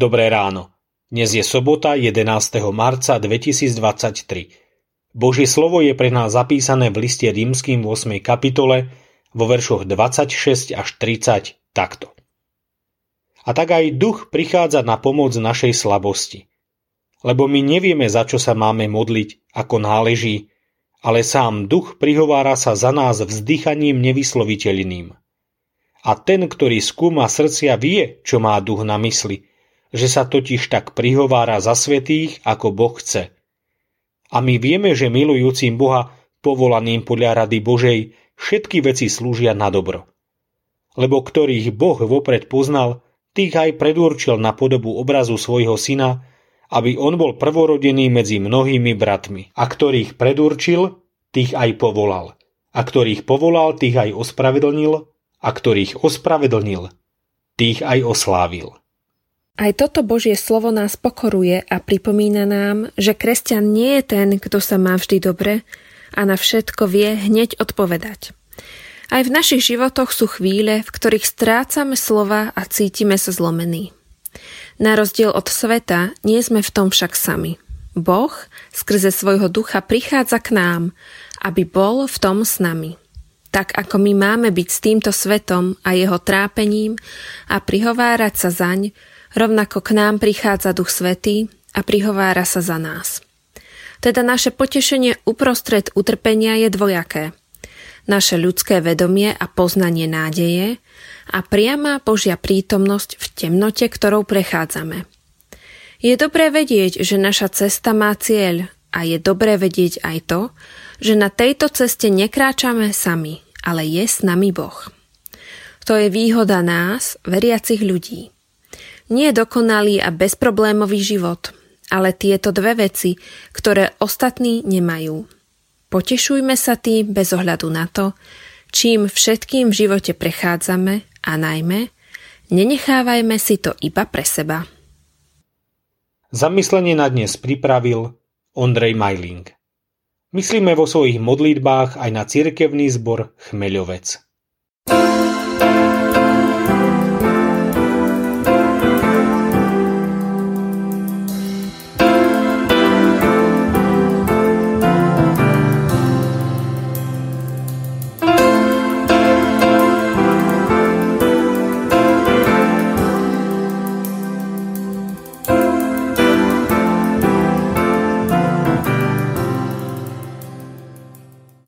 Dobré ráno. Dnes je sobota 11. marca 2023. Božie slovo je pre nás zapísané v liste rímským 8. kapitole vo veršoch 26 až 30 takto. A tak aj duch prichádza na pomoc našej slabosti. Lebo my nevieme, za čo sa máme modliť, ako náleží, ale sám duch prihovára sa za nás vzdychaním nevysloviteľným. A ten, ktorý skúma srdcia, vie, čo má duch na mysli – že sa totiž tak prihovára za svetých, ako Boh chce. A my vieme, že milujúcim Boha, povolaným podľa rady Božej, všetky veci slúžia na dobro. Lebo ktorých Boh vopred poznal, tých aj predurčil na podobu obrazu svojho syna, aby on bol prvorodený medzi mnohými bratmi. A ktorých predurčil, tých aj povolal. A ktorých povolal, tých aj ospravedlnil. A ktorých ospravedlnil, tých aj oslávil. Aj toto Božie slovo nás pokoruje a pripomína nám, že kresťan nie je ten, kto sa má vždy dobre a na všetko vie hneď odpovedať. Aj v našich životoch sú chvíle, v ktorých strácame slova a cítime sa zlomení. Na rozdiel od sveta nie sme v tom však sami. Boh skrze svojho ducha prichádza k nám, aby bol v tom s nami. Tak ako my máme byť s týmto svetom a jeho trápením a prihovárať sa zaň, Rovnako k nám prichádza Duch Svetý a prihovára sa za nás. Teda naše potešenie uprostred utrpenia je dvojaké. Naše ľudské vedomie a poznanie nádeje a priama Božia prítomnosť v temnote, ktorou prechádzame. Je dobré vedieť, že naša cesta má cieľ a je dobré vedieť aj to, že na tejto ceste nekráčame sami, ale je s nami Boh. To je výhoda nás, veriacich ľudí. Nie dokonalý a bezproblémový život, ale tieto dve veci, ktoré ostatní nemajú. Potešujme sa tým bez ohľadu na to, čím všetkým v živote prechádzame a najmä nenechávajme si to iba pre seba. Zamyslenie na dnes pripravil Ondrej Majling. Myslíme vo svojich modlitbách aj na cirkevný zbor Chmeľovec.